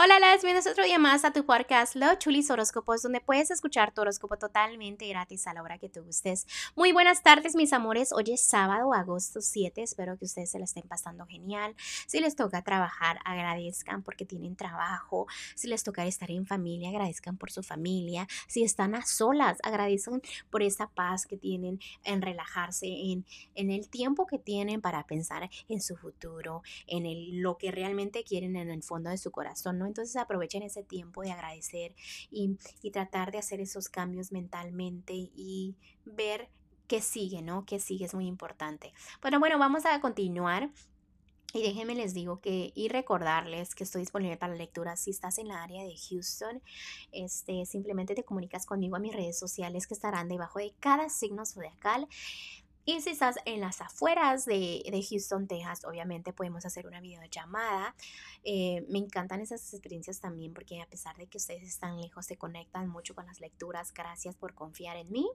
Hola, las bienvenidos otro día más a tu podcast Los Chulis Horóscopos, donde puedes escuchar tu horóscopo totalmente gratis a la hora que tú gustes. Muy buenas tardes, mis amores. Hoy es sábado, agosto 7. Espero que ustedes se la estén pasando genial. Si les toca trabajar, agradezcan porque tienen trabajo. Si les toca estar en familia, agradezcan por su familia. Si están a solas, agradezcan por esa paz que tienen en relajarse, en, en el tiempo que tienen para pensar en su futuro, en el, lo que realmente quieren en el fondo de su corazón, ¿no? Entonces aprovechen ese tiempo de agradecer y, tratar de hacer esos cambios mentalmente y ver qué sigue, ¿no? Qué sigue es muy importante. Bueno, bueno, vamos a continuar. Y déjenme les digo que y recordarles que estoy disponible para lectura si estás en la área de Houston. Este, simplemente te comunicas conmigo a mis redes sociales que estarán debajo de cada signo zodiacal. Y si estás en las afueras de, Houston, Texas, obviamente podemos hacer una videollamada. Eh, me encantan esas experiencias también porque a pesar de que ustedes están lejos, se conectan mucho con las lecturas. Gracias por confiar en mí.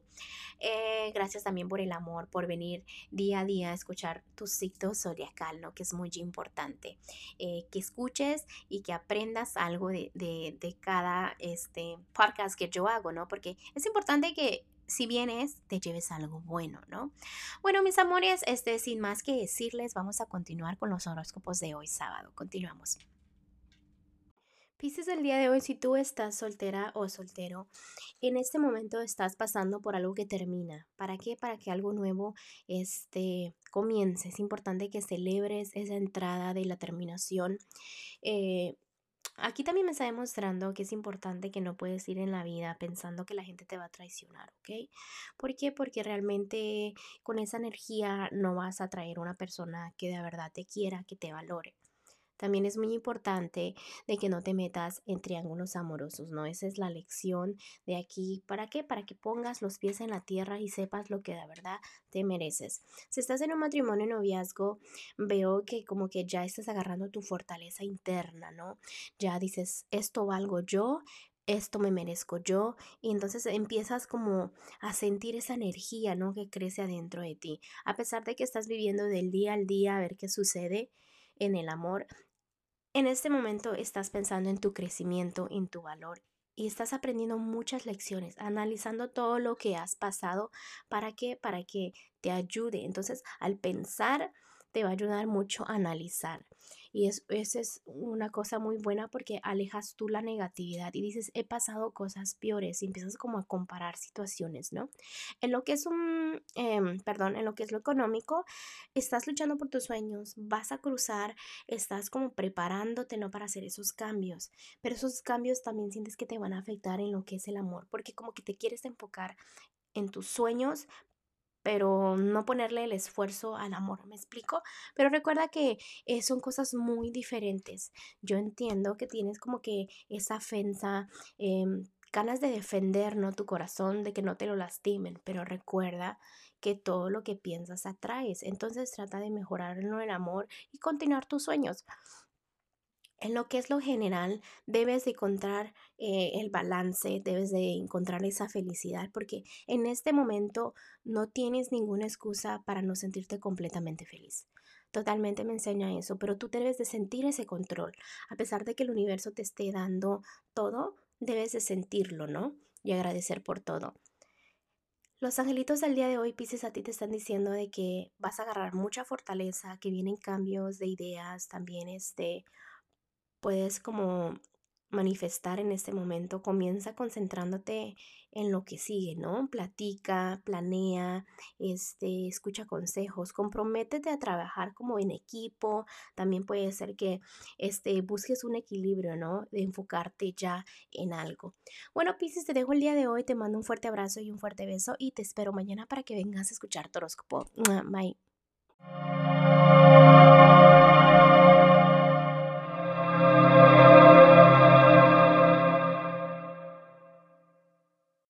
Eh, gracias también por el amor, por venir día a día a escuchar tu ciclo zodiacal, ¿no? que es muy importante. Eh, que escuches y que aprendas algo de, de, de cada este, podcast que yo hago, ¿no? Porque es importante que si vienes, te lleves algo bueno, ¿no? Bueno, mis amores, este, sin más que decirles, vamos a continuar con los horóscopos de hoy sábado. Continuamos. Pisces el día de hoy, si tú estás soltera o soltero, en este momento estás pasando por algo que termina. ¿Para qué? Para que algo nuevo este, comience. Es importante que celebres esa entrada de la terminación. Eh, Aquí también me está demostrando que es importante que no puedes ir en la vida pensando que la gente te va a traicionar, ¿ok? ¿Por qué? Porque realmente con esa energía no vas a traer una persona que de verdad te quiera, que te valore. También es muy importante de que no te metas en triángulos amorosos, ¿no? Esa es la lección de aquí. ¿Para qué? Para que pongas los pies en la tierra y sepas lo que de verdad te mereces. Si estás en un matrimonio noviazgo, veo que como que ya estás agarrando tu fortaleza interna, ¿no? Ya dices, esto valgo yo, esto me merezco yo y entonces empiezas como a sentir esa energía, ¿no? Que crece adentro de ti. A pesar de que estás viviendo del día al día a ver qué sucede en el amor, en este momento estás pensando en tu crecimiento, en tu valor y estás aprendiendo muchas lecciones, analizando todo lo que has pasado. ¿Para qué? Para que te ayude. Entonces, al pensar, te va a ayudar mucho a analizar. Y es, es una cosa muy buena porque alejas tú la negatividad y dices, he pasado cosas peores y empiezas como a comparar situaciones, ¿no? En lo que es un, em, perdón, en lo que es lo económico, estás luchando por tus sueños, vas a cruzar, estás como preparándote, ¿no? Para hacer esos cambios, pero esos cambios también sientes que te van a afectar en lo que es el amor, porque como que te quieres enfocar en tus sueños, pero no ponerle el esfuerzo al amor, ¿me explico? Pero recuerda que eh, son cosas muy diferentes. Yo entiendo que tienes como que esa ofensa, em, ganas de defender, ¿no? Tu corazón, de que no te lo lastimen, pero recuerda que todo lo que piensas atraes. Entonces trata de mejorarlo el amor y continuar tus sueños en lo que es lo general, debes de encontrar eh, el balance, debes de encontrar esa felicidad, porque en este momento no tienes ninguna excusa para no sentirte completamente feliz. Totalmente me enseña eso, pero tú debes de sentir ese control. A pesar de que el universo te esté dando todo, debes de sentirlo, ¿no? Y agradecer por todo. Los angelitos del día de hoy, Pisces, a ti te están diciendo de que vas a agarrar mucha fortaleza, que vienen cambios de ideas, también este, puedes como manifestar en este momento, comienza concentrándote en lo que sigue, ¿no? Platica, planea, este, escucha consejos, comprométete a trabajar como en equipo. También puede ser que este, busques un equilibrio, ¿no? De enfocarte ya en algo. Bueno, Pisces, te dejo el día de hoy, te mando un fuerte abrazo y un fuerte beso y te espero mañana para que vengas a escuchar tu Bye.